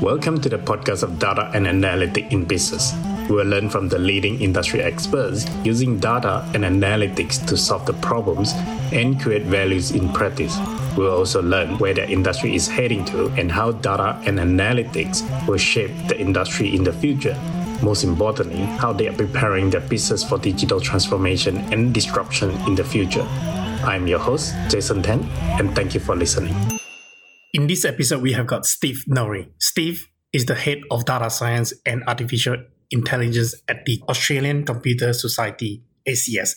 Welcome to the podcast of Data and Analytics in Business. We will learn from the leading industry experts using data and analytics to solve the problems and create values in practice. We will also learn where the industry is heading to and how data and analytics will shape the industry in the future. Most importantly, how they are preparing their business for digital transformation and disruption in the future. I'm your host, Jason Tan, and thank you for listening. In this episode, we have got Steve Nouri. Steve is the head of data science and artificial intelligence at the Australian Computer Society, ACS.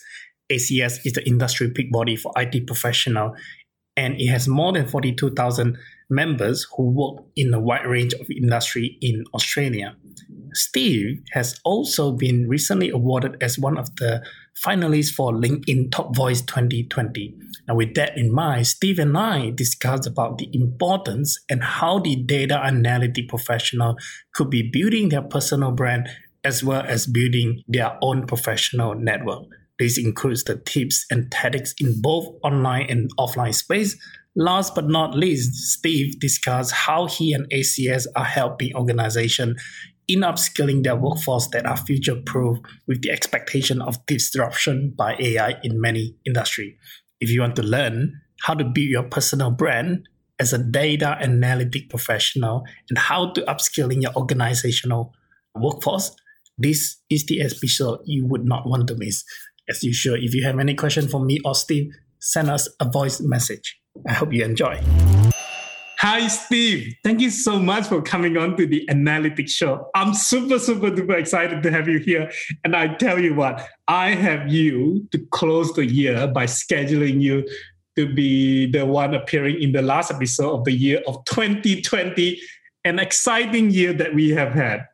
ACS is the industry peak body for IT professional, and it has more than 42,000 members who work in a wide range of industry in Australia. Steve has also been recently awarded as one of the finalists for LinkedIn Top Voice 2020. Now, with that in mind, Steve and I discussed about the importance and how the data analytic professional could be building their personal brand as well as building their own professional network. This includes the tips and tactics in both online and offline space. Last but not least, Steve discussed how he and ACS are helping organizations in upskilling their workforce that are future proof with the expectation of disruption by AI in many industries. If you want to learn how to build your personal brand as a data analytic professional and how to upskill in your organizational workforce, this is the episode you would not want to miss. As usual, if you have any question for me or Steve, send us a voice message. I hope you enjoy. Hi, Steve. Thank you so much for coming on to the Analytics Show. I'm super, super duper excited to have you here. And I tell you what, I have you to close the year by scheduling you to be the one appearing in the last episode of the year of 2020, an exciting year that we have had.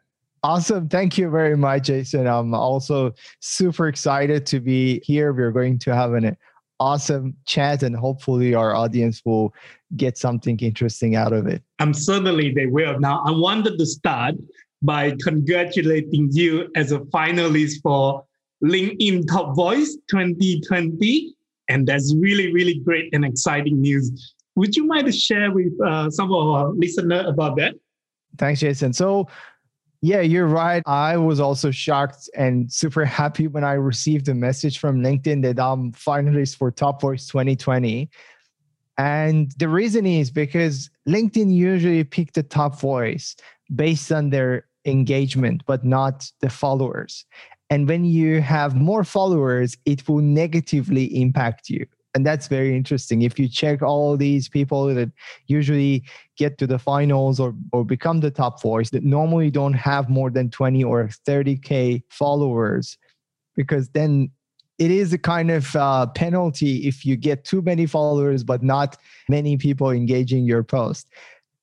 Awesome. Thank you very much, Jason. I'm also super excited to be here. We're going to have an awesome chat and hopefully our audience will get something interesting out of it. I'm certainly they will. Now, I wanted to start by congratulating you as a finalist for LinkedIn Top Voice 2020. And that's really, really great and exciting news. Would you mind to share with uh, some of our listeners about that? Thanks, Jason. So, yeah, you're right. I was also shocked and super happy when I received a message from LinkedIn that um, I'm finalist for Top Voice 2020. And the reason is because LinkedIn usually pick the top voice based on their engagement, but not the followers. And when you have more followers, it will negatively impact you. And that's very interesting. If you check all these people that usually get to the finals or, or become the top voice that normally don't have more than 20 or 30K followers, because then it is a kind of uh, penalty if you get too many followers but not many people engaging your post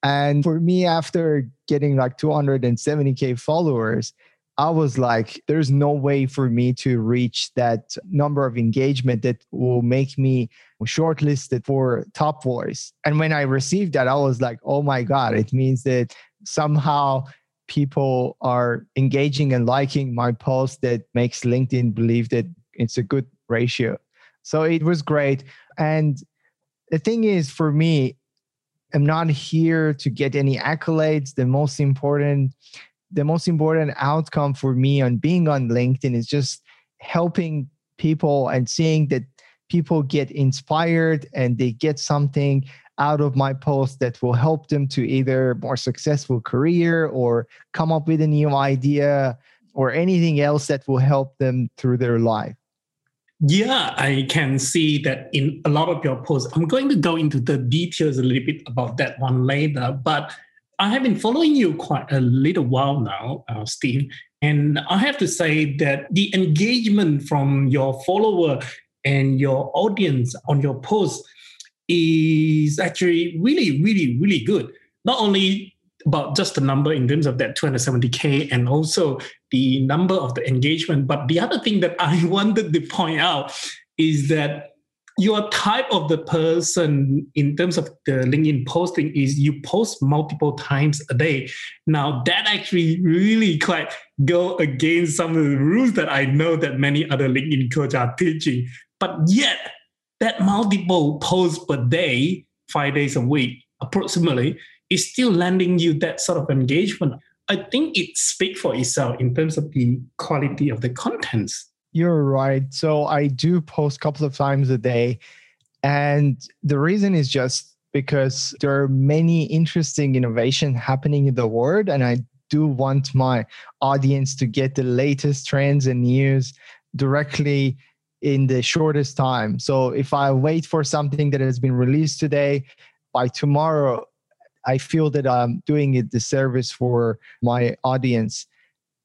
and for me after getting like 270k followers i was like there's no way for me to reach that number of engagement that will make me shortlisted for top voice and when i received that i was like oh my god it means that somehow people are engaging and liking my post that makes linkedin believe that it's a good ratio. So it was great. And the thing is, for me, I'm not here to get any accolades. The most important, the most important outcome for me on being on LinkedIn is just helping people and seeing that people get inspired and they get something out of my post that will help them to either more successful career or come up with a new idea or anything else that will help them through their life yeah, I can see that in a lot of your posts. I'm going to go into the details a little bit about that one later, but I have been following you quite a little while now, uh, Steve, and I have to say that the engagement from your follower and your audience on your post is actually really, really, really good. Not only about just the number in terms of that 270k and also the number of the engagement but the other thing that i wanted to point out is that your type of the person in terms of the linkedin posting is you post multiple times a day now that actually really quite go against some of the rules that i know that many other linkedin coaches are teaching but yet that multiple posts per day five days a week approximately is still landing you that sort of engagement. I think it speaks for itself in terms of the quality of the contents. You're right. So I do post a couple of times a day. And the reason is just because there are many interesting innovation happening in the world. And I do want my audience to get the latest trends and news directly in the shortest time. So if I wait for something that has been released today, by tomorrow, I feel that I'm doing a disservice for my audience.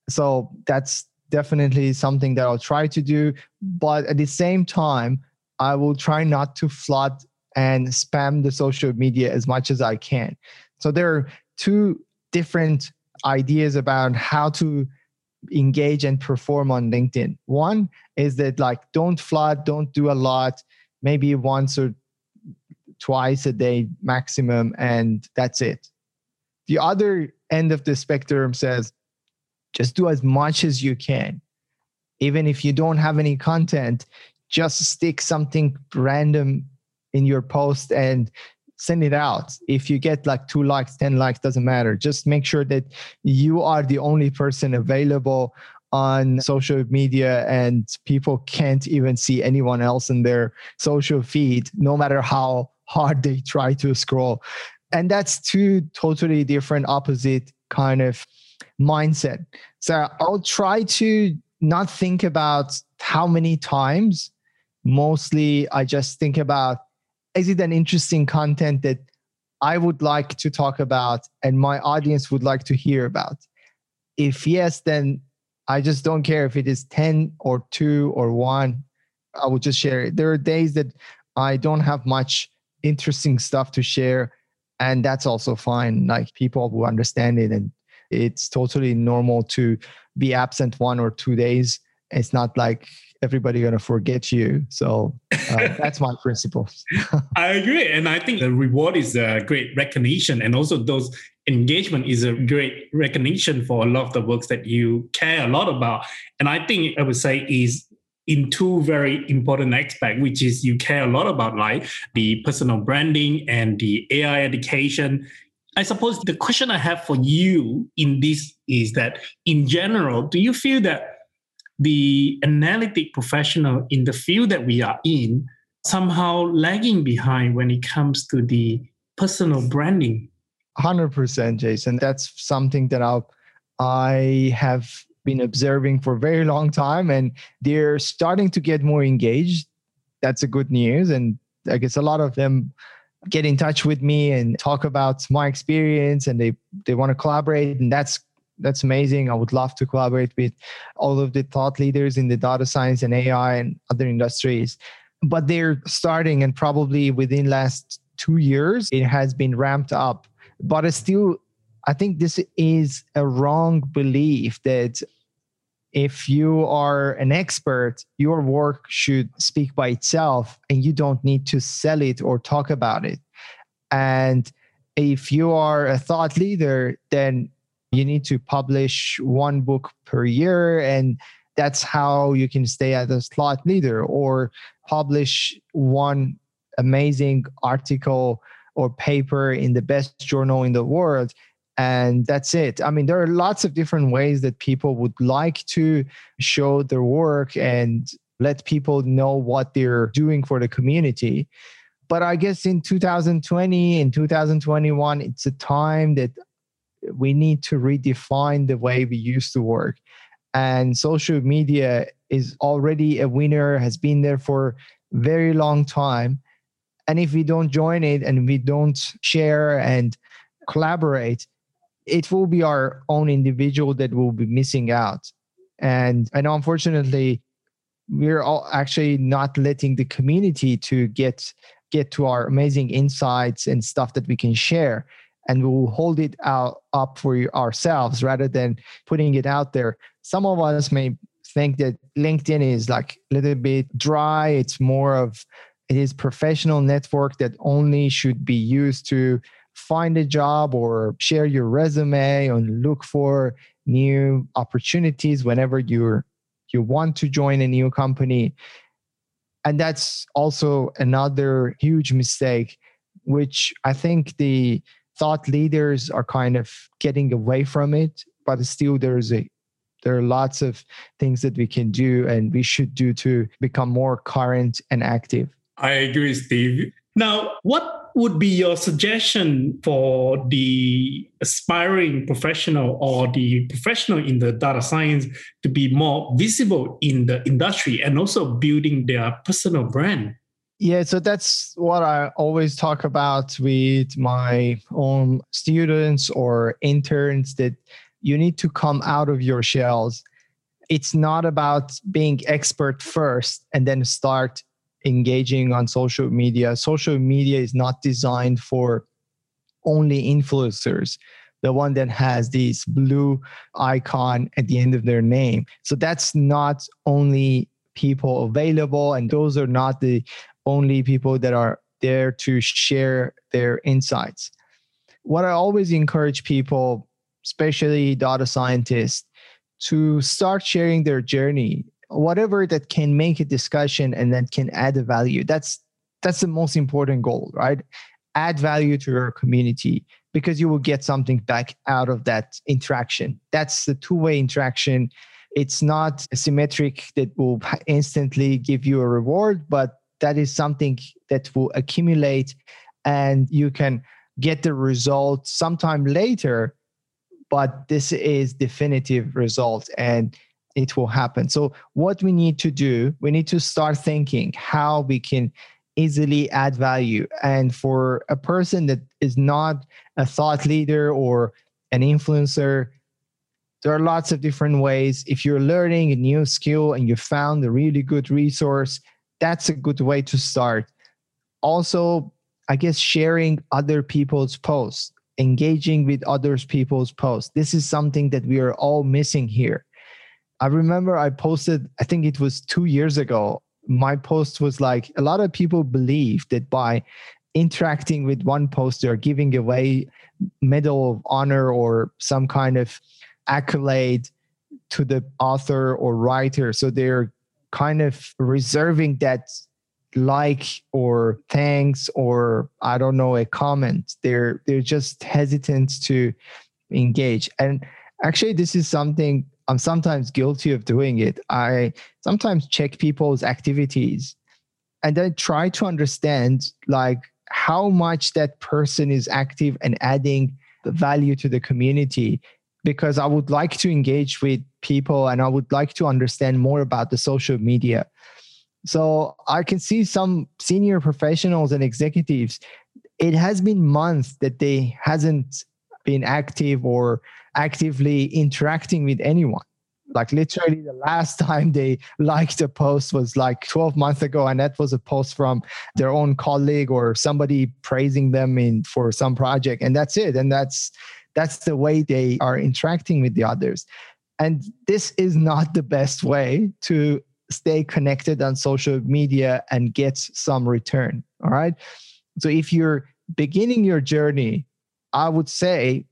So that's definitely something that I'll try to do. But at the same time, I will try not to flood and spam the social media as much as I can. So there are two different ideas about how to engage and perform on LinkedIn. One is that like don't flood, don't do a lot, maybe once or twice a day maximum, and that's it. The other end of the spectrum says just do as much as you can. Even if you don't have any content, just stick something random in your post and send it out. If you get like two likes, 10 likes, doesn't matter. Just make sure that you are the only person available on social media and people can't even see anyone else in their social feed, no matter how hard they try to scroll. And that's two totally different, opposite kind of mindset. So I'll try to not think about how many times. Mostly, I just think about is it an interesting content that I would like to talk about and my audience would like to hear about? If yes, then I just don't care if it is 10 or 2 or 1. I will just share it. There are days that I don't have much interesting stuff to share, and that's also fine. Like people will understand it, and it's totally normal to be absent one or two days. It's not like everybody gonna forget you. So uh, that's my principle. I agree, and I think the reward is a great recognition, and also those engagement is a great recognition for a lot of the works that you care a lot about. And I think I would say is in two very important aspects, which is you care a lot about like the personal branding and the AI education. I suppose the question I have for you in this is that in general, do you feel that the analytic professional in the field that we are in somehow lagging behind when it comes to the personal branding? 100% jason. That's something that i i have been observing for a very long time and they're starting to get more engaged. That's a good news and i guess a lot of them get in touch with me and talk about my experience and they they want to collaborate and that's that's amazing. I would love to collaborate with all of the thought leaders in the data science and AI and other industries. But they're starting, and probably within last two years, it has been ramped up. But it's still, I think this is a wrong belief that if you are an expert, your work should speak by itself and you don't need to sell it or talk about it. And if you are a thought leader, then you need to publish one book per year and that's how you can stay as a thought leader or publish one amazing article or paper in the best journal in the world and that's it i mean there are lots of different ways that people would like to show their work and let people know what they're doing for the community but i guess in 2020 and 2021 it's a time that we need to redefine the way we used to work. And social media is already a winner, has been there for very long time. And if we don't join it and we don't share and collaborate, it will be our own individual that will be missing out. And I know unfortunately we're all actually not letting the community to get get to our amazing insights and stuff that we can share and we will hold it out up for ourselves rather than putting it out there. Some of us may think that LinkedIn is like a little bit dry. It's more of it is professional network that only should be used to find a job or share your resume and look for new opportunities whenever you're you want to join a new company and that's also another huge mistake which i think the thought leaders are kind of getting away from it, but still there's a there are lots of things that we can do and we should do to become more current and active. I agree, Steve. Now, what would be your suggestion for the aspiring professional or the professional in the data science to be more visible in the industry and also building their personal brand? Yeah, so that's what I always talk about with my own students or interns that you need to come out of your shells. It's not about being expert first and then start engaging on social media. Social media is not designed for only influencers, the one that has this blue icon at the end of their name. So that's not only people available, and those are not the only people that are there to share their insights. What I always encourage people, especially data scientists, to start sharing their journey whatever that can make a discussion and that can add a value that's that's the most important goal right? Add value to your community because you will get something back out of that interaction. That's the two-way interaction. It's not symmetric that will instantly give you a reward but that is something that will accumulate and you can get the result sometime later but this is definitive result. And it will happen. So, what we need to do, we need to start thinking how we can easily add value. And for a person that is not a thought leader or an influencer, there are lots of different ways. If you're learning a new skill and you found a really good resource, that's a good way to start. Also, I guess sharing other people's posts, engaging with others people's posts. This is something that we are all missing here. I remember I posted, I think it was two years ago. My post was like a lot of people believe that by interacting with one post, they're giving away medal of honor or some kind of accolade to the author or writer. So they're kind of reserving that like or thanks or I don't know a comment. They're they're just hesitant to engage. And actually this is something I'm sometimes guilty of doing it. I sometimes check people's activities and then try to understand like how much that person is active and adding value to the community because I would like to engage with people and I would like to understand more about the social media. So I can see some senior professionals and executives it has been months that they hasn't been active or actively interacting with anyone. Like literally the last time they liked a post was like 12 months ago and that was a post from their own colleague or somebody praising them in for some project and that's it. And that's that's the way they are interacting with the others. And this is not the best way to stay connected on social media and get some return all right? So if you're beginning your journey i would say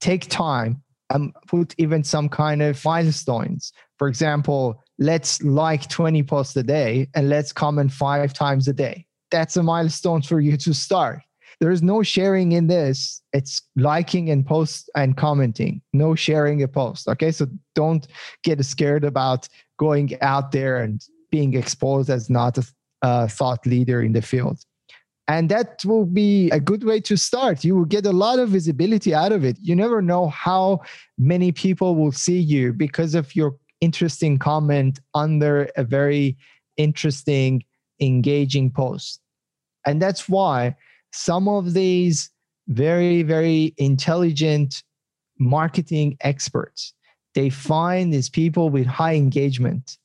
take time and put even some kind of milestones. For example, let's like 20 posts a day and let's comment five times a day. That's a milestone for you to start. There is no sharing in this. It's liking and post and commenting, no sharing a post. Okay. So don't get scared about going out there and being exposed as not a, a thought leader in the field. And that will be a good way to start. You will get a lot of visibility out of it. You never know how many people will see you because of your interesting comment under a very interesting, engaging post. And that's why some of these very, very intelligent marketing experts, they find these people with high engagement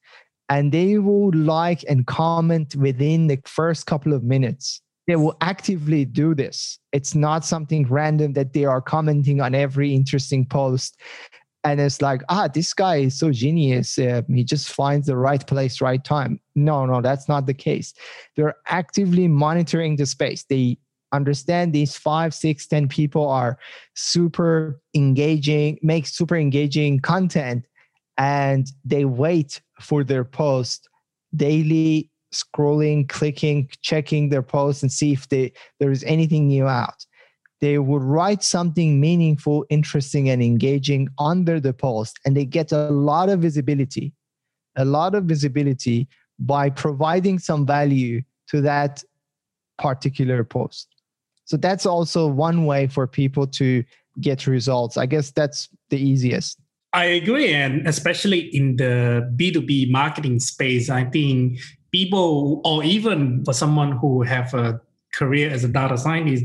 and they will like and comment within the first couple of minutes they will actively do this. It's not something random that they are commenting on every interesting post. And it's like, ah, this guy is so genius. Uh, he just finds the right place, right time. No, no, that's not the case. They're actively monitoring the space. They understand these five, six, ten people are super engaging, make super engaging content, and they wait for their post daily scrolling, clicking, checking their posts and see if they, there is anything new out. they would write something meaningful, interesting, and engaging under the post, and they get a lot of visibility, a lot of visibility by providing some value to that particular post. So that's also one way for people to get results. I guess that's the easiest. I agree. And especially in the B2B marketing space, I think people, or even for someone who have a career as a data scientist,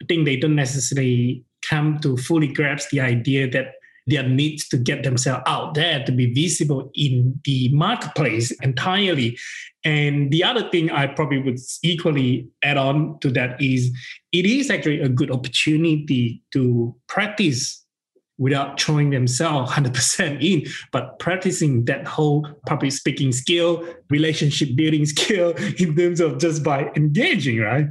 I think they don't necessarily come to fully grasp the idea that there needs to get themselves out there to be visible in the marketplace entirely. And the other thing I probably would equally add on to that is it is actually a good opportunity to practice without throwing themselves 100% in, but practicing that whole public speaking skill, relationship building skill in terms of just by engaging, right?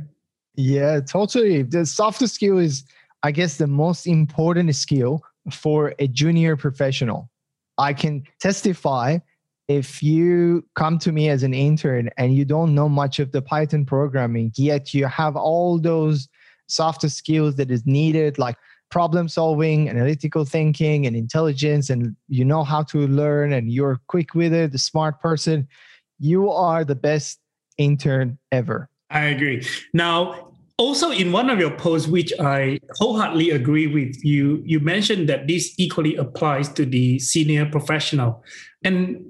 Yeah, totally. The softer skill is, I guess, the most important skill for a junior professional. I can testify if you come to me as an intern and you don't know much of the Python programming, yet you have all those soft skills that is needed, like problem solving, analytical thinking, and intelligence, and you know how to learn and you're quick with it, the smart person, you are the best intern ever. I agree. Now, also in one of your posts, which I wholeheartedly agree with you, you mentioned that this equally applies to the senior professional. And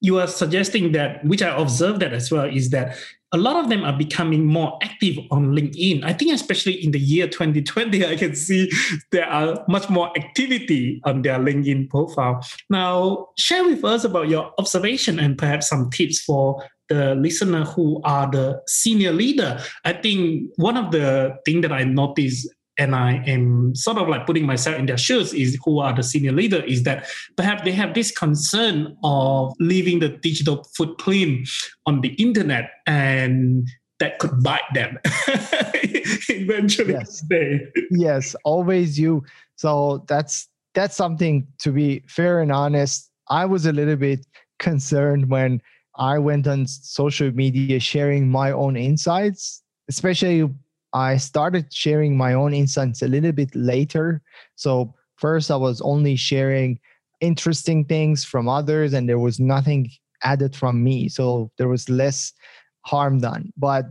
you are suggesting that, which I observed that as well, is that a lot of them are becoming more active on LinkedIn. I think, especially in the year 2020, I can see there are much more activity on their LinkedIn profile. Now, share with us about your observation and perhaps some tips for the listener who are the senior leader. I think one of the things that I noticed and I am sort of like putting myself in their shoes is who are the senior leader is that perhaps they have this concern of leaving the digital footprint on the internet and that could bite them eventually. Yes. yes always you. So that's that's something to be fair and honest. I was a little bit concerned when i went on social media sharing my own insights especially I started sharing my own insights a little bit later. So, first, I was only sharing interesting things from others, and there was nothing added from me. So, there was less harm done. But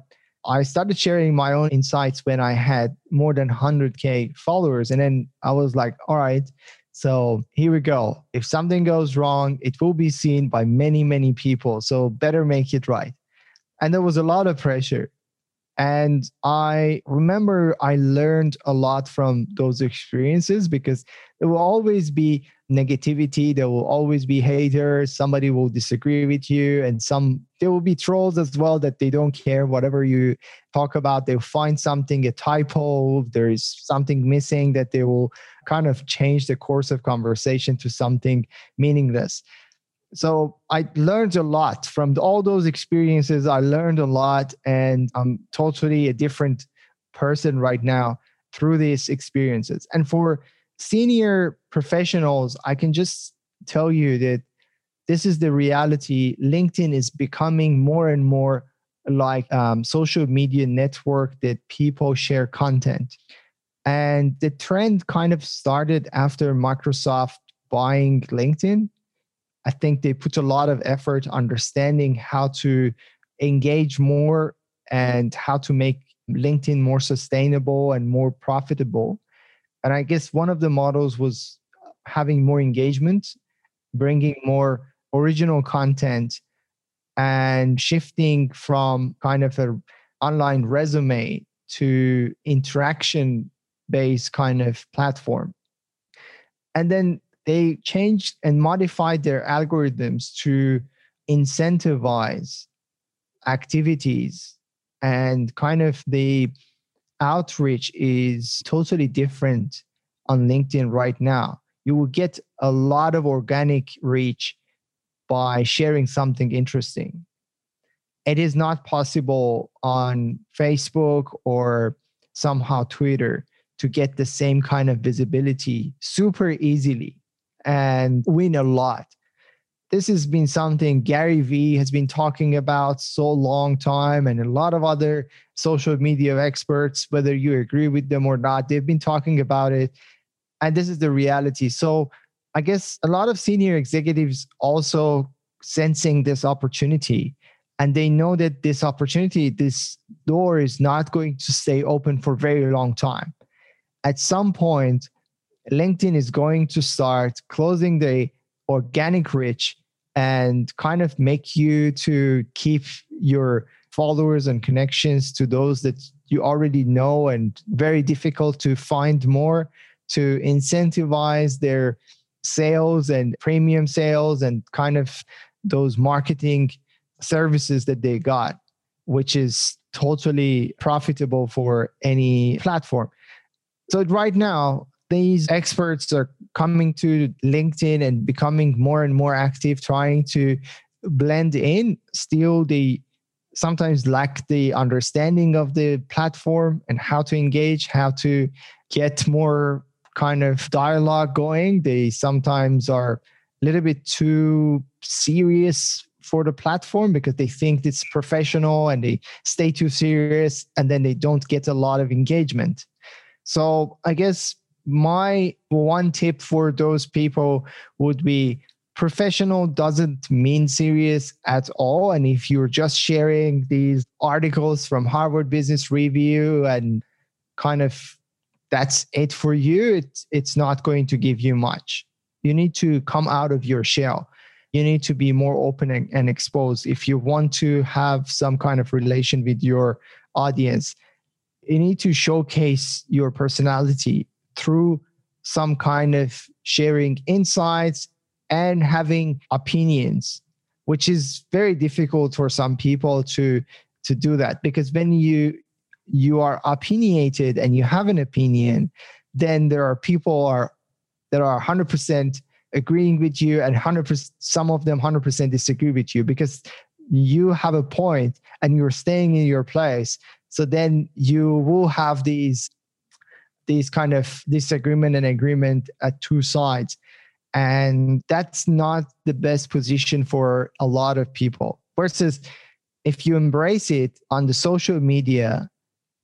I started sharing my own insights when I had more than 100K followers. And then I was like, all right, so here we go. If something goes wrong, it will be seen by many, many people. So better make it right. And there was a lot of pressure. And I remember I learned a lot from those experiences because there will always be negativity, there will always be haters, somebody will disagree with you, and some there will be trolls as well that they don't care whatever you talk about. They'll find something, a typo, there is something missing that they will kind of change the course of conversation to something meaningless so I learned a lot from all those experiences. I learned a lot, and I'm totally a different person right now through these experiences. And for senior professionals, I can just tell you that this is the reality. LinkedIn is becoming more and more like um, social media network that people share content. And the trend kind of started after Microsoft buying LinkedIn I think they put a lot of effort understanding how to engage more and how to make LinkedIn more sustainable and more profitable. And I guess one of the models was having more engagement, bringing more original content, and shifting from kind of an online resume to interaction based kind of platform. And then they changed and modified their algorithms to incentivize activities and kind of the outreach is totally different on LinkedIn right now. You will get a lot of organic reach by sharing something interesting. It is not possible on Facebook or somehow Twitter to get the same kind of visibility super easily and win a lot. this has been something Gary Vee has been talking about so long time and a lot of other social media experts, whether you agree with them or not, they've been talking about it. And this is the reality. So I guess a lot of senior executives also sensing this opportunity and they know that this opportunity, this door is not going to stay open for very long time. At some point, LinkedIn is going to start closing the organic reach and kind of make you to keep your followers and connections to those that you already know and very difficult to find more to incentivize their sales and premium sales and kind of those marketing services that they got which is totally profitable for any platform. So right now these experts are coming to LinkedIn and becoming more and more active, trying to blend in. Still, they sometimes lack the understanding of the platform and how to engage, how to get more kind of dialogue going. They sometimes are a little bit too serious for the platform because they think it's professional and they stay too serious and then they don't get a lot of engagement. So I guess my one tip for those people would be professional doesn't mean serious at all. And if you're just sharing these articles from Harvard Business Review and kind of that's it for you, it's, it's not going to give you much. You need to come out of your shell. You need to be more open and, and exposed. If you want to have some kind of relation with your audience, you need to showcase your personality through some kind of sharing insights and having opinions which is very difficult for some people to to do that. Because when you you are opinionated and you have an opinion then there are people are that are 100% agreeing with you and 100% some of them 100% disagree with you because you have a point and you're staying in your place. So then you will have these these kind of disagreement and agreement at two sides. And that's not the best position for a lot of people. Versus if you embrace it on the social media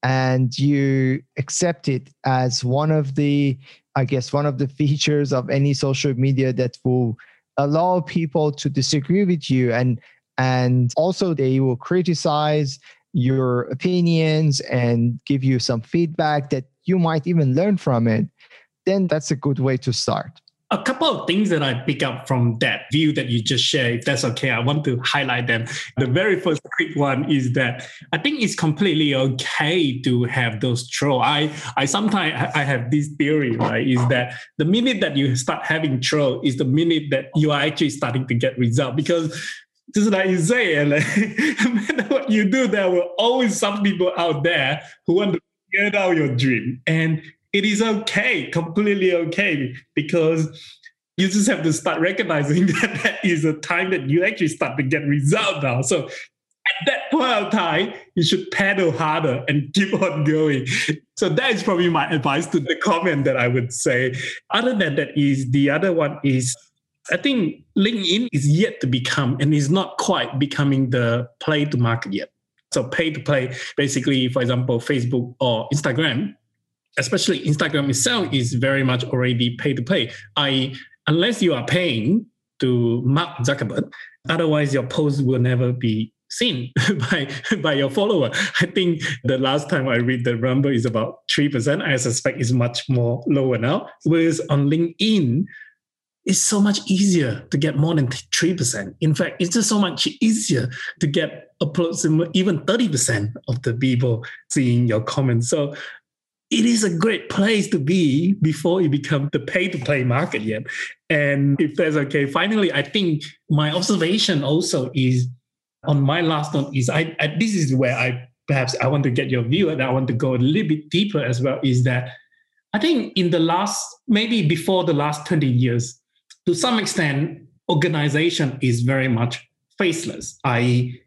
and you accept it as one of the i guess one of the features of any social media that will allow people to disagree with you and and also they will criticize your opinions and give you some feedback that you might even learn from it, then that's a good way to start. A couple of things that I pick up from that view that you just shared, if that's okay, I want to highlight them. The very first quick one is that I think it's completely okay to have those troll. I I sometimes I have this theory, right? Is that the minute that you start having troll is the minute that you are actually starting to get result because just like you say, and like, no matter what you do, there will always some people out there who want to get out your dream. And it is okay, completely okay, because you just have to start recognizing that that is a time that you actually start to get results now. So at that point of time, you should pedal harder and keep on going. So that is probably my advice to the comment that I would say. Other than that is the other one is I think LinkedIn is yet to become and is not quite becoming the play to market yet. So pay to play, basically, for example, Facebook or Instagram, especially Instagram itself is very much already pay to play. I unless you are paying to Mark Zuckerberg, otherwise your post will never be seen by by your follower. I think the last time I read the number is about three percent. I suspect it's much more lower now. Whereas on LinkedIn, it's so much easier to get more than 3%. In fact, it's just so much easier to get approximately even 30% of the people seeing your comments. So it is a great place to be before it becomes the pay to play market yet. And if that's okay, finally, I think my observation also is on my last note is I, I this is where I perhaps I want to get your view and I want to go a little bit deeper as well is that I think in the last, maybe before the last 20 years, to some extent, organization is very much faceless, i.e.,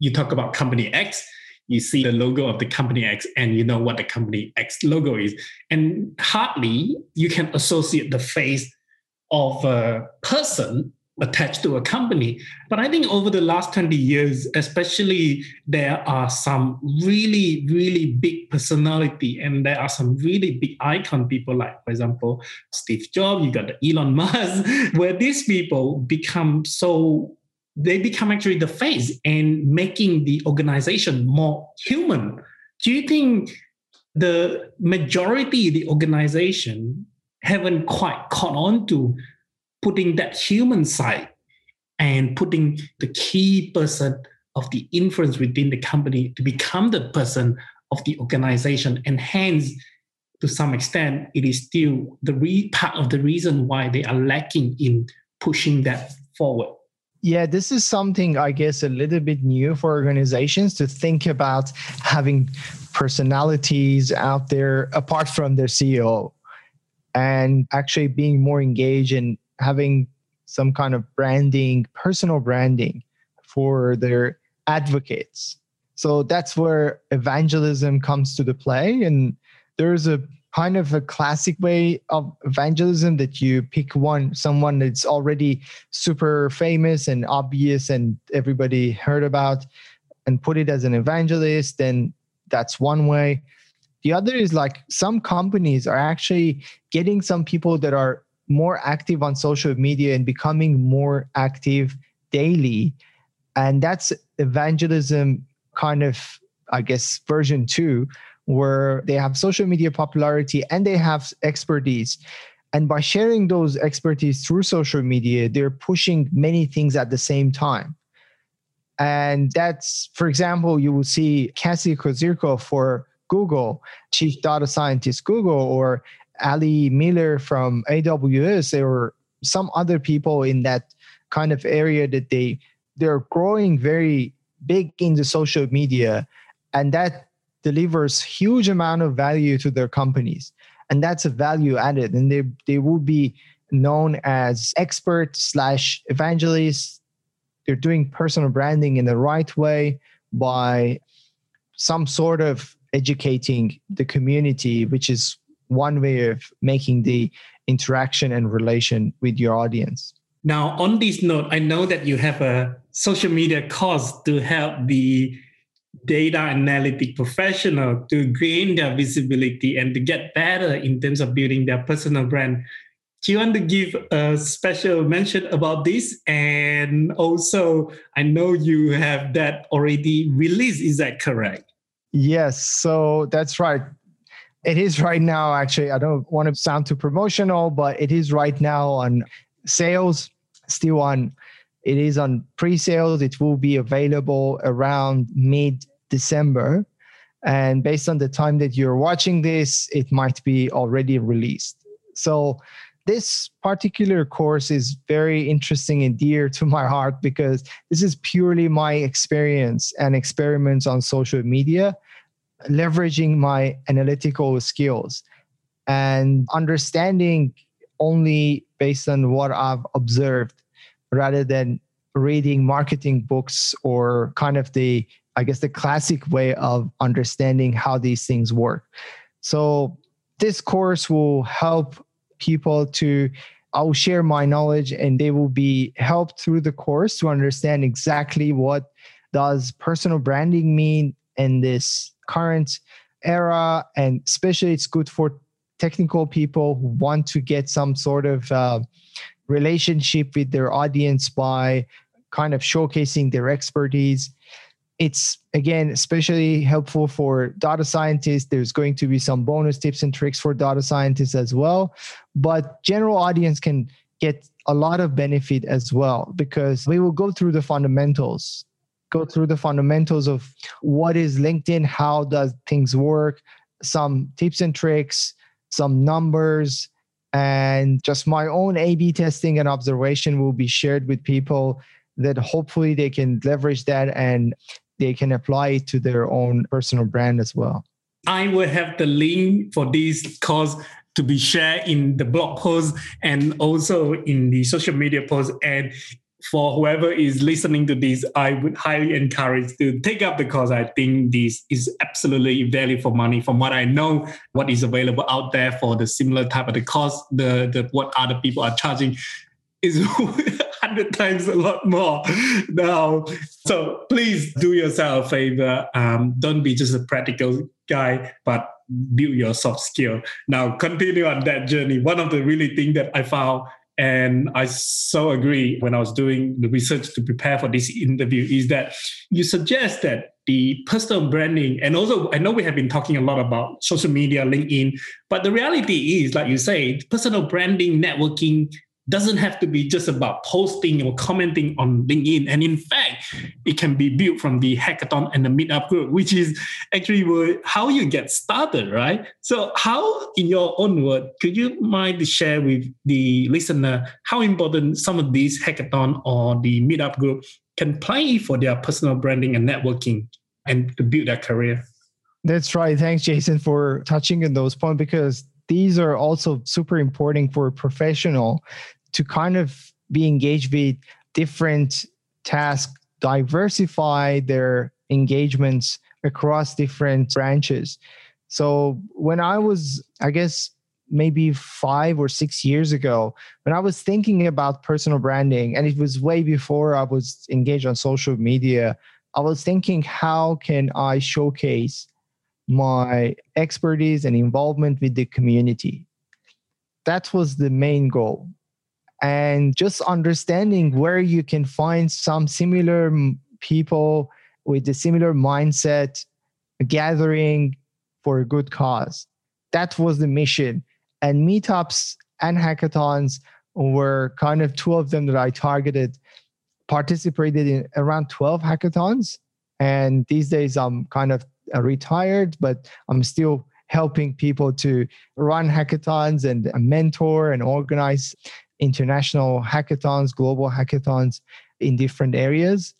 you talk about company X, you see the logo of the company X and you know what the company X logo is. And hardly you can associate the face of a person attached to a company. But I think over the last 20 years, especially, there are some really, really big personality and there are some really big icon people like, for example, Steve Jobs, you got the Elon Musk, where these people become so they become actually the face and making the organization more human. Do you think the majority the organization haven't quite caught on to putting that human side and putting the key person of the influence within the company to become the person of the organization. And hence to some extent it is still the re- part of the reason why they are lacking in pushing that forward. Yeah, this is something I guess a little bit new for organizations to think about having personalities out there apart from their CEO and actually being more engaged and having some kind of branding, personal branding for their advocates. So that's where evangelism comes to the play. And there's a kind of a classic way of evangelism that you pick one someone that's already super famous and obvious and everybody heard about and put it as an evangelist then that's one way the other is like some companies are actually getting some people that are more active on social media and becoming more active daily and that's evangelism kind of i guess version 2 where they have social media popularity and they have expertise. And by sharing those expertise through social media, they're pushing many things at the same time. And that's, for example, you will see Cassie Kozyrkov for Google, chief data scientist Google, or Allie Miller from AWS, or some other people in that kind of area that they they're growing very big in the social media, and that delivers huge amount of value to their companies and that's a value added and they they will be known as expert slash evangelists. They're doing personal branding in the right way by some sort of educating the community which is one way of making the interaction and relation with your audience now on this note i know that you have a social media course to help the data analytic professional to gain their visibility and to get better in terms of building their personal brand. Do you want to give a special mention about this? And also, I know you have that already released. Is that correct? Yes. So that's right. It is right now, actually. I don't want to sound too promotional, but it is right now on sales, still on it is on pre-sales. It will be available around mid December. And based on the time that you're watching this, it might be already released. So this particular course is very interesting and dear to my heart because this is purely my experience and experiments on social media, leveraging my analytical skills and understanding only based on what I've observed rather than reading marketing books or kind of the i guess the classic way of understanding how these things work. So this course will help people to i'll share my knowledge and they will be helped through the course to understand exactly what does personal branding mean in this current era and especially it's good for technical people who want to get some sort of uh, relationship with their audience by kind of showcasing their expertise. It's again especially helpful for data scientists. There's going to be some bonus tips and tricks for data scientists as well. But general audience can get a lot of benefit as well because we will go through the fundamentals go through the fundamentals of what is linkedin how does things work some tips and tricks some numbers and just my own A B testing and observation will be shared with people that hopefully they can leverage that and they can apply it to their own personal brand as well. I will have the link for this course to be shared in the blog post and also in the social media post. And for whoever is listening to this, I would highly encourage to take up the course. I think this is absolutely value for money. From what I know, what is available out there for the similar type of the course, the, the what other people are charging is hundred times a lot more now. So please do yourself a favor. Um, don't be just a practical guy, but build your soft skill. Now continue on that journey. One of the really thing that I found and I so agree when I was doing the research to prepare for this interview is that you suggest that the personal branding, and also I know we have been talking a lot about social media, LinkedIn, but the reality is, like you say, personal branding, networking, doesn't have to be just about posting or commenting on LinkedIn. And in fact, it can be built from the hackathon and the meetup group, which is actually how you get started, right? So, how, in your own word, could you mind to share with the listener how important some of these hackathon or the meetup group can play for their personal branding and networking and to build their career? That's right. Thanks, Jason, for touching on those points because these are also super important for a professional to kind of be engaged with different tasks, diversify their engagements across different branches. So when I was, I guess, maybe five or six years ago, when I was thinking about personal branding, and it was way before I was engaged on social media, I was thinking, how can I showcase my expertise and involvement with the community. That was the main goal. And just understanding where you can find some similar people with a similar mindset gathering for a good cause. That was the mission. And meetups and hackathons were kind of two of them that I targeted, participated in around 12 hackathons. And these days I'm kind of retired, but I'm still helping people to run hackathons and mentor and organize international hackathons, global hackathons in different areas.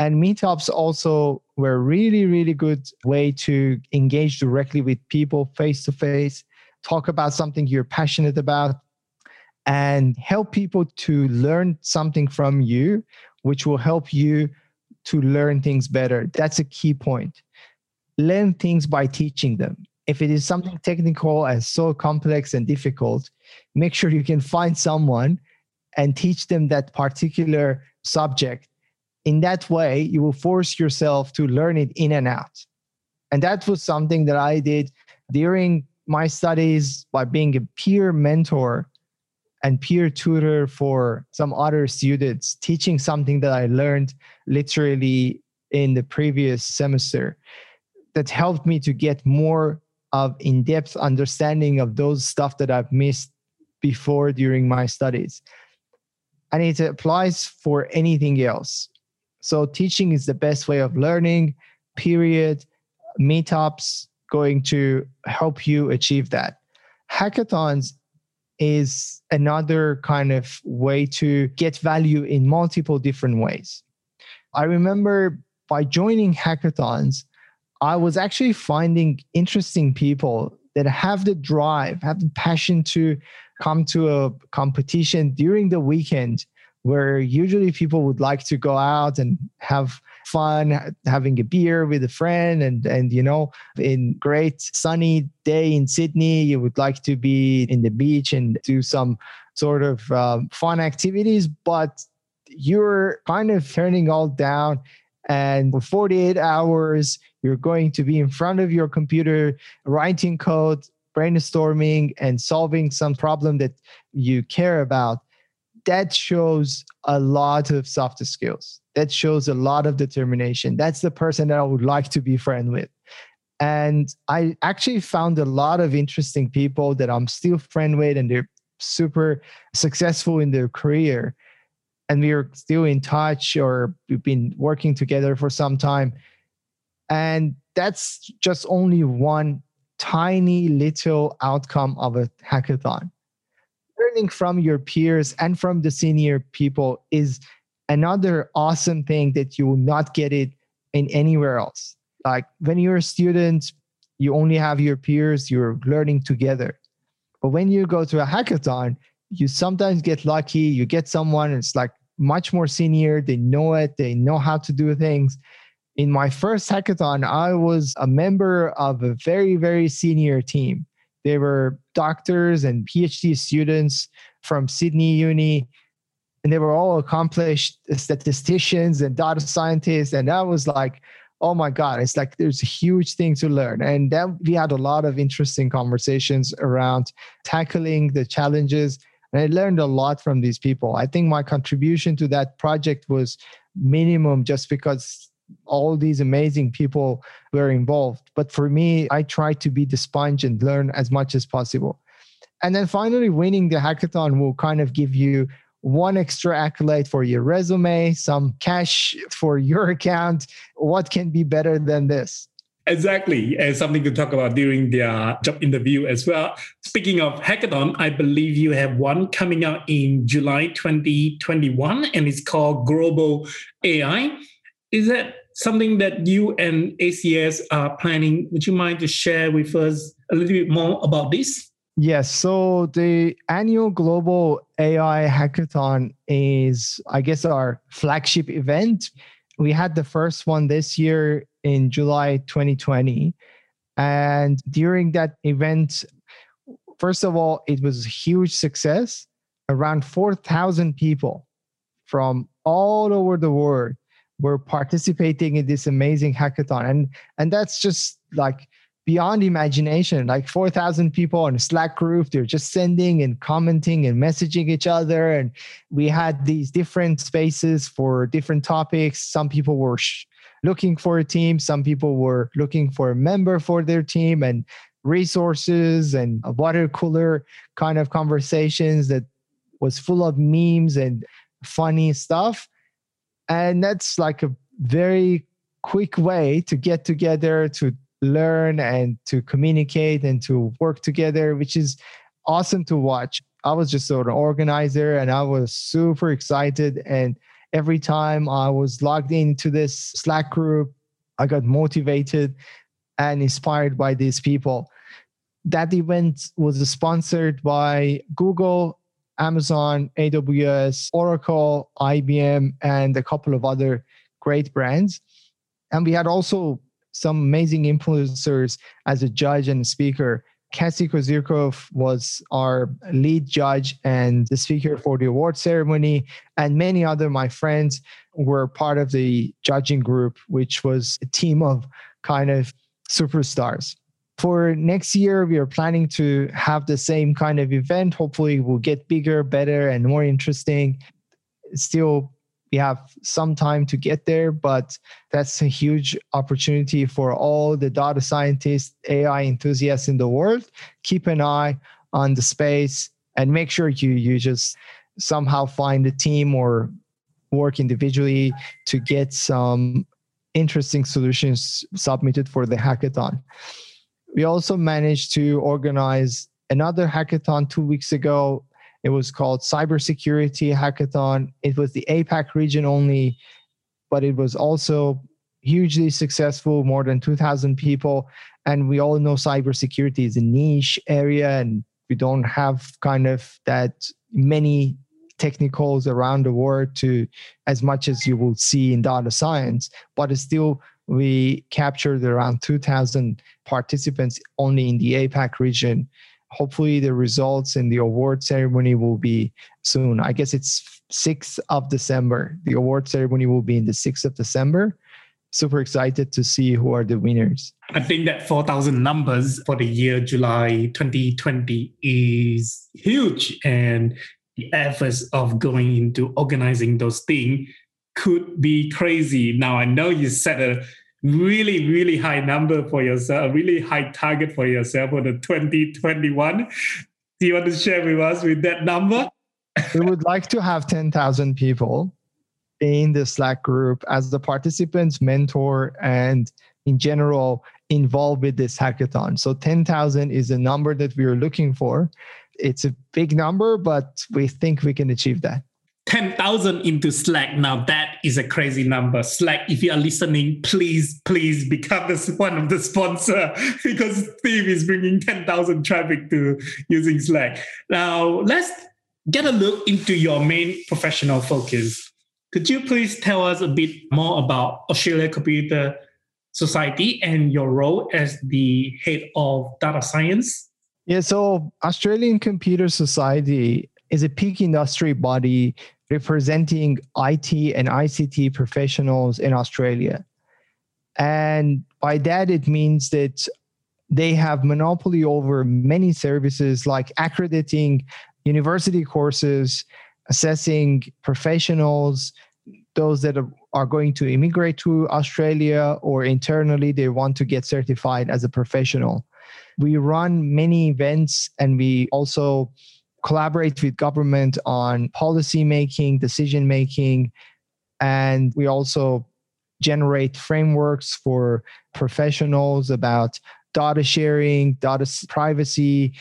And meetups also were really, really good way to engage directly with people face to face, talk about something you're passionate about, and help people to learn something from you, which will help you to learn things better. That's a key point learn things by teaching them. If it is something technical and so complex and difficult, make sure you can find someone and teach them that particular subject. In that way, you will force yourself to learn it in and out. And that was something that I did during my studies by being a peer mentor and peer tutor for some other students, teaching something that I learned literally in the previous semester that helped me to get more of in-depth understanding of those stuff that I've missed before during my studies. And it applies for anything else. So teaching is the best way of learning, period. Meetups going to help you achieve that. Hackathons is another kind of way to get value in multiple different ways. I remember by joining hackathons, I was actually finding interesting people that have the drive, have the passion to come to a competition during the weekend where usually people would like to go out and have fun having a beer with a friend and and you know in great sunny day in sydney you would like to be in the beach and do some sort of um, fun activities but you're kind of turning all down and for 48 hours you're going to be in front of your computer writing code brainstorming and solving some problem that you care about. That shows a lot of soft skills. That shows a lot of determination. That's the person that i would like to be friend with. And i actually found a lot of interesting people that i'm still friend with and they're super successful in their career. And we are still in touch or we've been working together for some time and that's just only one tiny little outcome of a hackathon. Learning from your peers and from the senior people is another awesome thing that you will not get it in anywhere else. Like when you're a student you only have your peers you're learning together. But when you go to a hackathon you sometimes get lucky you get someone it's like much more senior they know it they know how to do things in my first hackathon i was a member of a very very senior team they were doctors and phd students from sydney uni and they were all accomplished statisticians and data scientists. And that was like, oh my God, it's like there's a huge thing to learn. And then we had a lot of interesting conversations around tackling the challenges. And I learned a lot from these people. I think my contribution to that project was minimum just because all these amazing people were involved. But for me, I tried to be the sponge and learn as much as possible. And then finally, winning the hackathon will kind of give you one extra accolade for your resume, some cash for your account. What can be better than this? Exactly, and something to talk about during their uh, job interview as well. Speaking of hackathon, I believe you have one coming out in July 2021, and it's called Global AI. Is that something that you and ACS are planning? Would you mind to share with us a little bit more about this? Yes. So the annual Global AI Hackathon is, I guess, our flagship event. We had the first one this year in July 2020. And during that event, first of all, it was a huge success. Around 4,000 people from all over the world were participating in this amazing hackathon. And, and that's just like beyond imagination. Like 4000 people on a slack group they're just sending and commenting and messaging each other. And we had these different spaces for different topics. Some people were sh- looking for a team. Some people were looking for a member for their team. And resources and a water cooler kind of conversations that was full of memes and funny stuff and that's like a very quick way to get together to learn and to communicate and to work together, which is awesome to watch. I was just sort of an organizer and I was super excited. And every time I was logged into this Slack group, I got motivated and inspired by these people. That event was sponsored by Google, Amazon, AWS, Oracle, IBM, and a couple of other great brands. And we had also some amazing influencers as a judge and a speaker. Cassie Kozyrkov was our lead judge and the speaker for the award ceremony, and many other my friends were part of the judging group, which was a team of kind of superstars. For next year, we are planning to have the same kind of event. Hopefully, we'll get bigger, better, and more interesting. Still we have some time to get there, but that's a huge opportunity for all the data scientists, AI enthusiasts in the world. Keep an eye on the space and make sure you you just somehow find a team or work individually to get some interesting solutions submitted for the hackathon. We also managed to organize another hackathon two weeks ago it was called Cybersecurity Hackathon. It was the APAC region only, but it was also hugely successful, more than 2,000 people. And we all know cybersecurity is a niche area, and we don't have kind of that many technicals around the world to as much as you will see in data science, but still we captured around 2,000 participants only in the APAC region hopefully the results and the award ceremony will be soon. I guess it's 6th of December. The award ceremony will be in the 6th of December. Super excited to see who are the winners. I think that 4,000 numbers for the year July 2020 is huge. And the efforts of going into organizing those things could be crazy. Now, I know you set a really, really high number for yourself, a really high target for yourself for the 2021. Do you want to share with us with that number? we would like to have 10,000 people in the Slack group as the participants, mentor, and in general involved with this hackathon. So 10,000 is a number that we are looking for. It's a big number, but we think we can achieve that. 10,000 into Slack. Now that is a crazy number. Slack, if you are listening, please, please become the, one of the sponsor because Steve is bringing 10,000 traffic to using Slack. Now let's get a look into your main professional focus. Could you please tell us a bit more about Australia Computer Society and your role as the head of data science? Yeah, so Australian Computer Society is a peak industry body representing IT and ICT professionals in Australia. And by that, it means that they have monopoly over many services like accrediting university courses, assessing professionals, those that are going to immigrate to Australia or internally they want to get certified as a professional. We run many events and we also collaborate with government on policy making, decision making, and we also generate frameworks for professionals about data sharing, data privacy,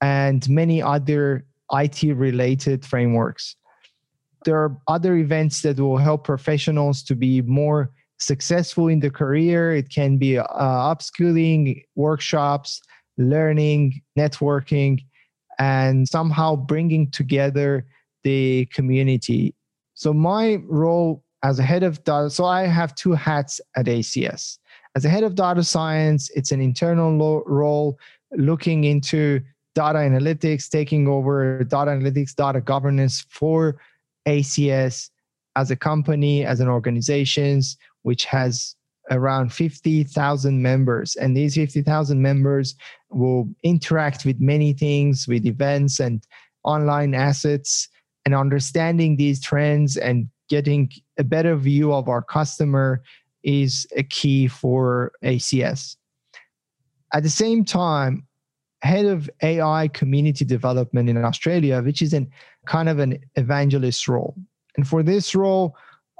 and many other IT related frameworks. There are other events that will help professionals to be more successful in the career. It can be uh, upskilling, workshops, learning, networking, and somehow bringing together the community. So, my role as a head of data, so I have two hats at ACS. As a head of data science, it's an internal lo- role looking into data analytics, taking over data analytics, data governance for ACS as a company, as an organization, which has around 50,000 members. And these 50,000 members will interact with many things, with events and online assets, and understanding these trends and getting a better view of our customer is a key for ACS. At the same time, head of AI community development in Australia, which is an kind of an evangelist role. And for this role,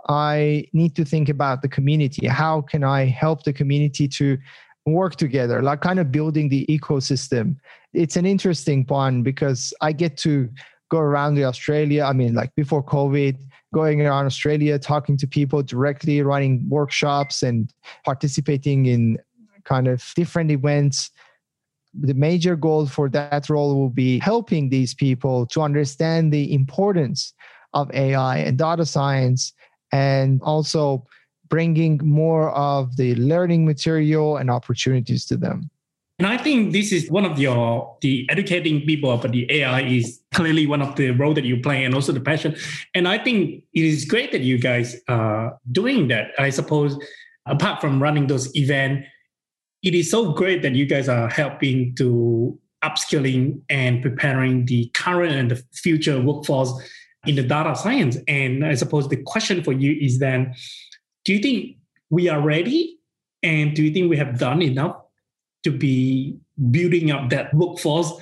I need to think about the community. How can I help the community to work together, like kind of building the ecosystem? It's an interesting one because I get to go around the Australia. I mean, like before COVID, going around Australia, talking to people directly, running workshops and participating in kind of different events. The major goal for that role will be helping these people to understand the importance of AI and data science and also bringing more of the learning material and opportunities to them. And I think this is one of your the educating people about the AI is clearly one of the role that you play and also the passion. And I think it is great that you guys are doing that. I suppose apart from running those events, it is so great that you guys are helping to upskilling and preparing the current and the future workforce in the data science. And I suppose the question for you is then, do you think we are ready? And do you think we have done enough to be building up that workforce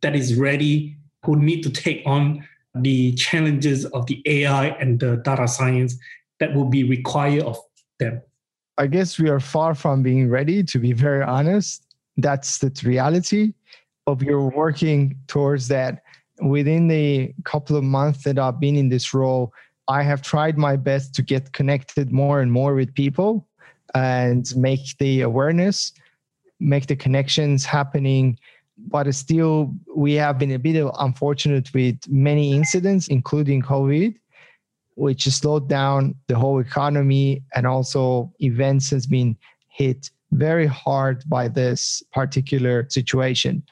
that is ready, who need to take on the challenges of the AI and the data science that will be required of them? I guess we are far from being ready, to be very honest. That's the reality. But we're working towards that within the couple of months that I've been in this role, I have tried my best to get connected more and more with people and make the awareness, make the connections happening. But still, we have been a bit unfortunate with many incidents, including COVID, which slowed down the whole economy and also events has been hit very hard by this particular situation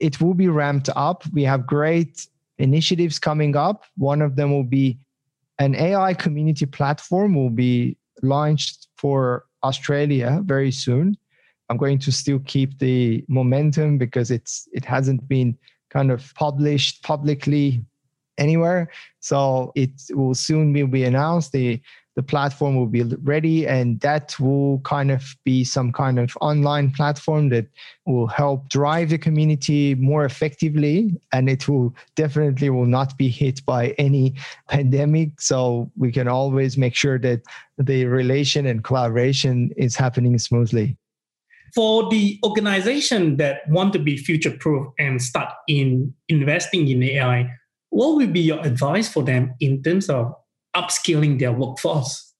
it will be ramped up. We have great initiatives coming up. One of them will be an AI community platform will be launched for Australia very soon. I'm going to still keep the momentum because it's it hasn't been kind of published publicly anywhere. So it will soon be, announced. The the platform will be ready and that will kind of be some kind of online platform that will help drive the community more effectively and it will definitely will not be hit by any pandemic. So we can always make sure that the relation and collaboration is happening smoothly. For the organization that want to be future proof and start in investing in ai what would be your advice for them in terms of upskilling their workforce?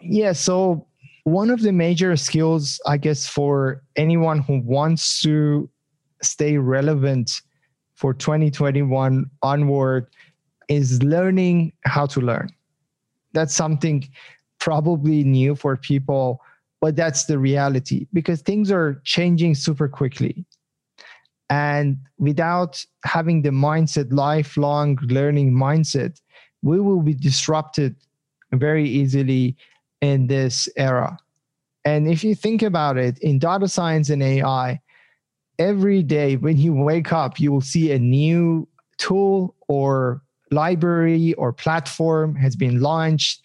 Yeah, so one of the major skills, I guess, for anyone who wants to stay relevant for 2021 onward is learning how to learn. That's something probably new for people, but that's the reality because things are changing super quickly. And without having the mindset, lifelong learning mindset, we will be disrupted very easily in this era. And if you think about it, in data science and AI, every day when you wake up, you will see a new tool or library or platform has been launched.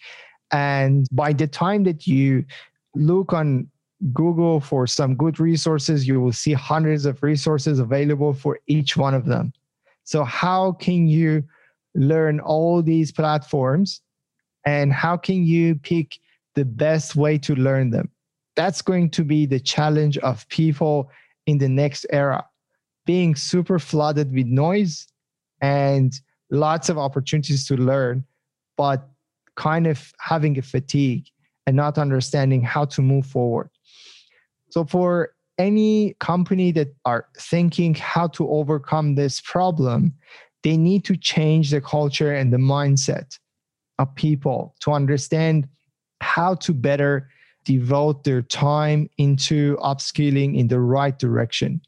And by the time that you look on Google for some good resources, you will see hundreds of resources available for each one of them. So, how can you learn all these platforms and how can you pick the best way to learn them? That's going to be the challenge of people in the next era. Being super flooded with noise and lots of opportunities to learn, but kind of having a fatigue and not understanding how to move forward. So for any company that are thinking how to overcome this problem, they need to change the culture and the mindset of people to understand how to better devote their time into upskilling in the right direction.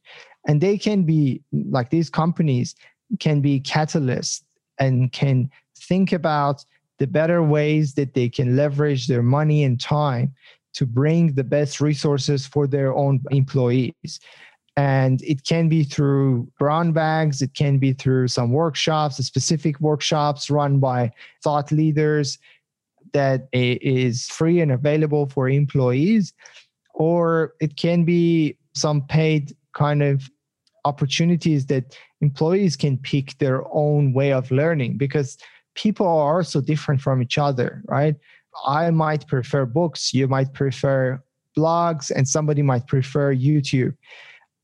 And they can be like these companies can be catalysts and can think about the better ways that they can leverage their money and time to bring the best resources for their own employees. And it can be through brown bags, it can be through some workshops, specific workshops run by thought leaders that is free and available for employees, or it can be some paid kind of opportunities that employees can pick their own way of learning because people are so different from each other, right? I might prefer books, you might prefer blogs, and somebody might prefer YouTube.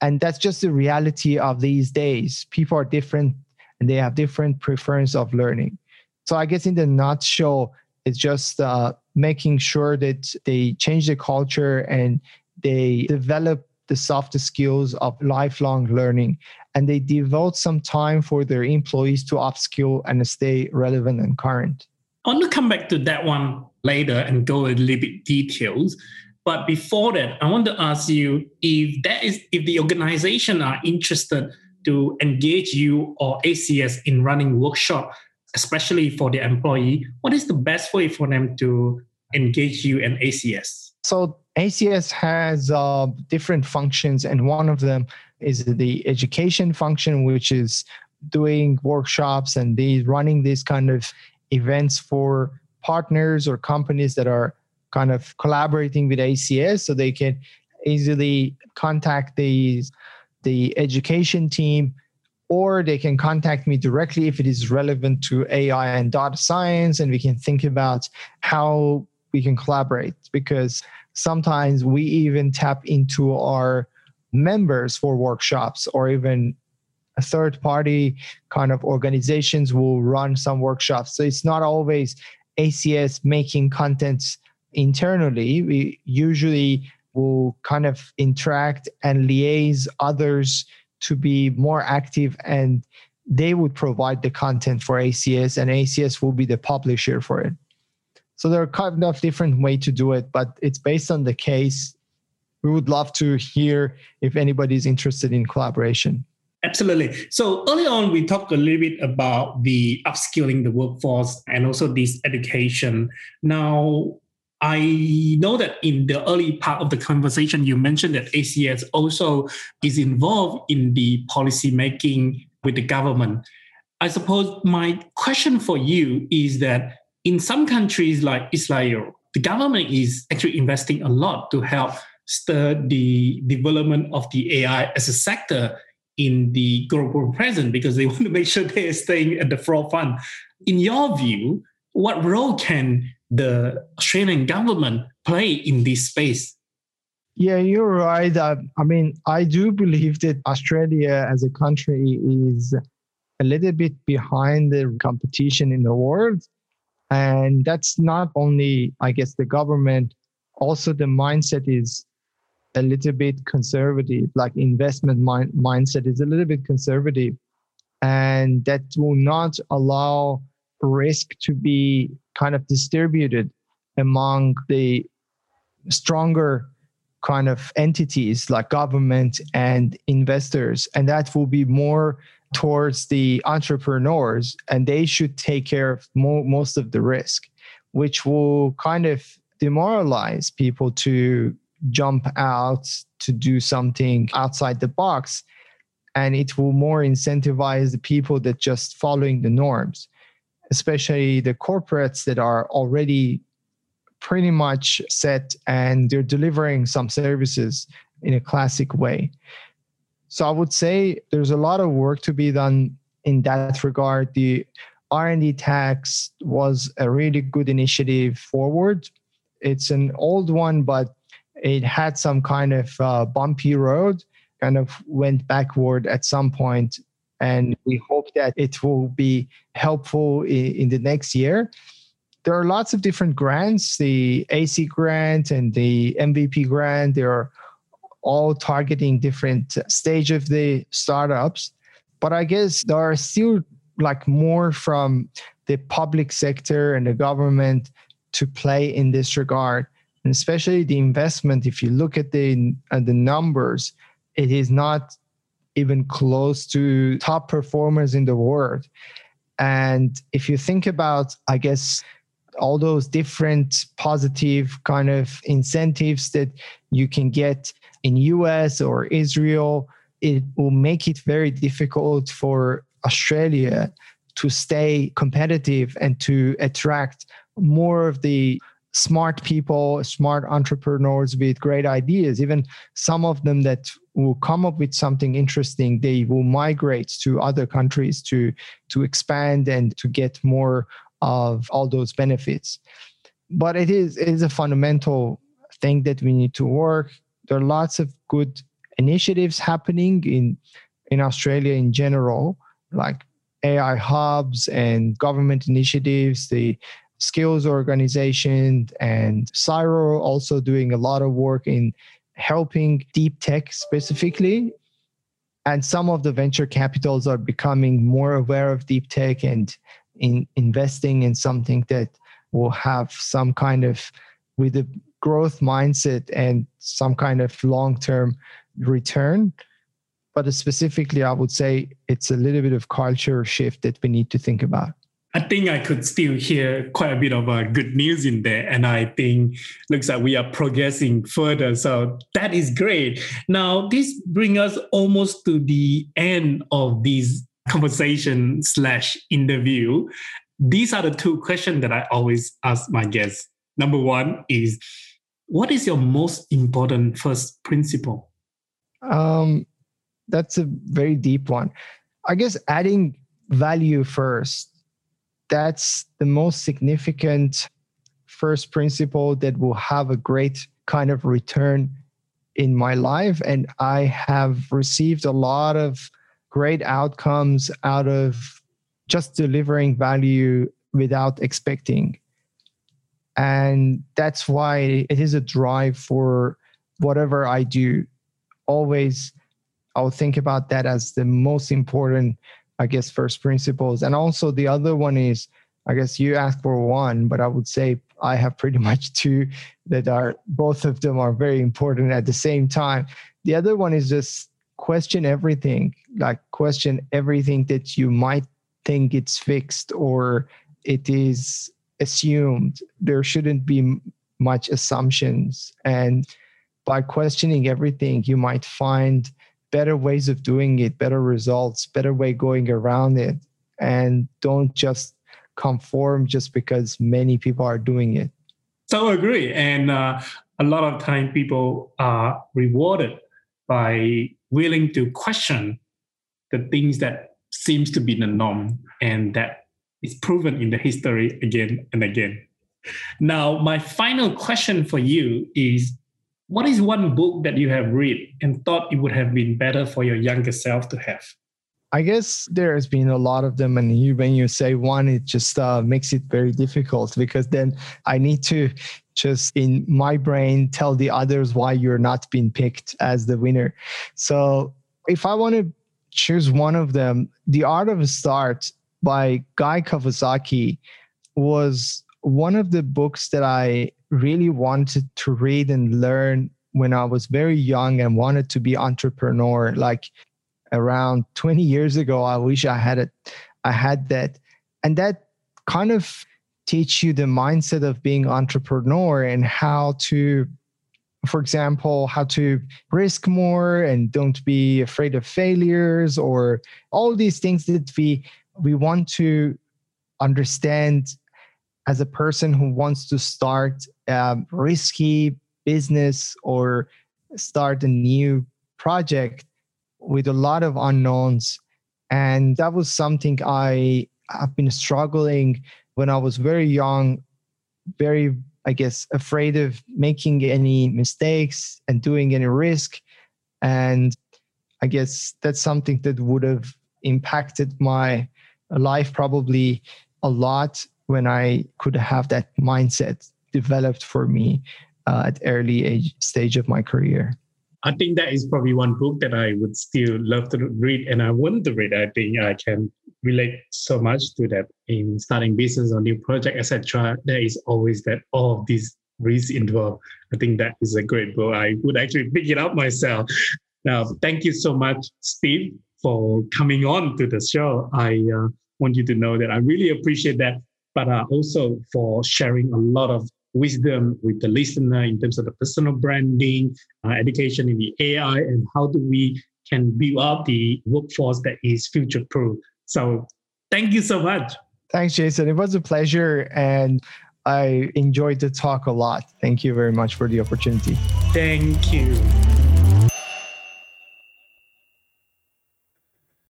And that's just the reality of these days. People are different and they have different preference of learning. So I guess in the nutshell, it's just uh, making sure that they change the culture and they develop the soft skills of lifelong learning and they devote some time for their employees to upskill and stay relevant and current. I want to come back to that one later and go a little bit details. But before that, I want to ask you if that is if the organization are interested to engage you or ACS in running workshop, especially for the employee, what is the best way for them to engage you and ACS? So ACS has uh, different functions, and one of them is the education function, which is doing workshops and the running these kind of events for partners or companies that are kind of collaborating with ACS, so they can easily contact the the education team or they can contact me directly if it is relevant to AI and data science, and we can think about how we can collaborate. Because sometimes we even tap into our members for workshops or even a third party kind of organizations will run some workshops. So it's not always acs making contents internally we usually will kind of interact and liaise others to be more active and they would provide the content for acs and acs will be the publisher for it so there are kind of different way to do it, but it's based on the case. We would love to hear if anybody's interested in collaboration. Absolutely. So early on, we talked a little bit about the upskilling the workforce and also this education. Now, I know that in the early part of the conversation, you mentioned that ACS also is involved in the policy making with the government. I suppose my question for you is that in some countries like Israel, the government is actually investing a lot to help stir the development of the AI as a sector in the global present because they want to make sure they're staying at the forefront. In your view, what role can the Australian government play in this space? Yeah, you're right. Uh, I mean, I do believe that Australia as a country is a little bit behind the competition in the world. And that's not only, I guess, the government, also the mindset is a little bit conservative, like investment mind- mindset is a little bit conservative. And that will not allow risk to be kind of distributed among the stronger kind of entities like government and investors. And that will be more towards the entrepreneurs and they should take care of mo- most of the risk which will kind of demoralize people to jump out to do something outside the box and it will more incentivize the people that just following the norms especially the corporates that are already pretty much set and they're delivering some services in a classic way. So i would say there's a lot of work to be done in that regard. The r&d tax was a really good initiative forward. It's an old one but it had some kind of uh, bumpy road kind of went backward at some point and we hope that it will be helpful in, in, the next year. There are lots of different grants the ac grant and the mvp grant. They are all targeting different stage of the startups. But i guess there are still like more from the public sector and the government to play in this regard. And especially the investment if you look at the at the numbers it is not even close to top performers in the world. And if you think about i guess all those different positive kind of incentives that you can get in us or israel it will make it very difficult for australia to stay competitive and to attract more of the smart people, smart entrepreneurs with great ideas, even some of them that will come up with something interesting, they will migrate to other countries to, to expand and to get more of all those benefits. But it is, it is a fundamental thing that we need to work. There are lots of good initiatives happening in, in Australia in general, like AI hubs and government initiatives, the skills organization and CSIRO also doing a lot of work in helping deep tech specifically. And some of the venture capitals are becoming more aware of deep tech and in investing in something that will have some kind of with a growth mindset and some kind of long-term return but specifically i would say it's a little bit of culture shift that we need to think about I think I could still hear quite a bit of uh, good news in there. And I think looks like we are progressing further. So that is great. Now, this brings us almost to the end of this conversation slash interview. These are the two questions that I always ask my guests. Number one is, what is your most important first principle? Um, that's a very deep one. I guess adding value first that's the most significant first principle that will have a great kind of return in my life. And I have received a lot of great outcomes out of just delivering value without expecting. And that's why it is a drive for whatever I do. Always, I'll think about that as the most important I guess, first principles. And also the other one is, I guess you asked for one, but I would say I have pretty much two that are both of them are very important at the same time. The other one is just question everything, like question everything that you might think it's fixed or it is assumed. There shouldn't be much assumptions. And by questioning everything, you might find better ways of doing it, better results, better way going around it, and don't just conform just because many people are doing it. So I agree, and uh, a lot of time people are rewarded by willing to question the things that seems to be the norm and that is proven in the history again and again. Now, my final question for you is what is one book that you have read and thought it would have been better for your younger self to have? I guess there has been a lot of them, and you, when you say one, it just uh, makes it very difficult because then I need to just in my brain tell the others why you're not being picked as the winner. So if I want to choose one of them, The Art of a Start by Guy Kawasaki was one of the books that I really wanted to read and learn when I was very young and wanted to be entrepreneur. Like around 20 years ago. I wish I had it. I had that. And that kind of teach you the mindset of being entrepreneur and how to for example, how to risk more and don't be afraid of failures or all these things that we we want to understand as a person who wants to start a risky business or start a new project with a lot of unknowns. And that was something I have been struggling when I was very young, very, I guess, afraid of making any mistakes and doing any risk. And I guess that's something that would have impacted my life probably a lot when I could have that mindset developed for me uh, at early age stage of my career. I think that is probably one book that I would still love to read and I want to read. I think I can relate so much to that in starting business or new project, etc. There is always that all of these risks involved. I think that is a great book. I would actually pick it up myself. Now, thank you so much, Steve, for coming on to the show. I uh, want you to know that I really appreciate that, but uh, also for sharing a lot of wisdom with the listener in terms of the personal branding, uh, education in the AI, and how do we can build up the workforce that is future proof. So thank you so much. Thanks, Jason. It was a pleasure and I enjoyed the talk a lot. Thank you very much for the opportunity. Thank you.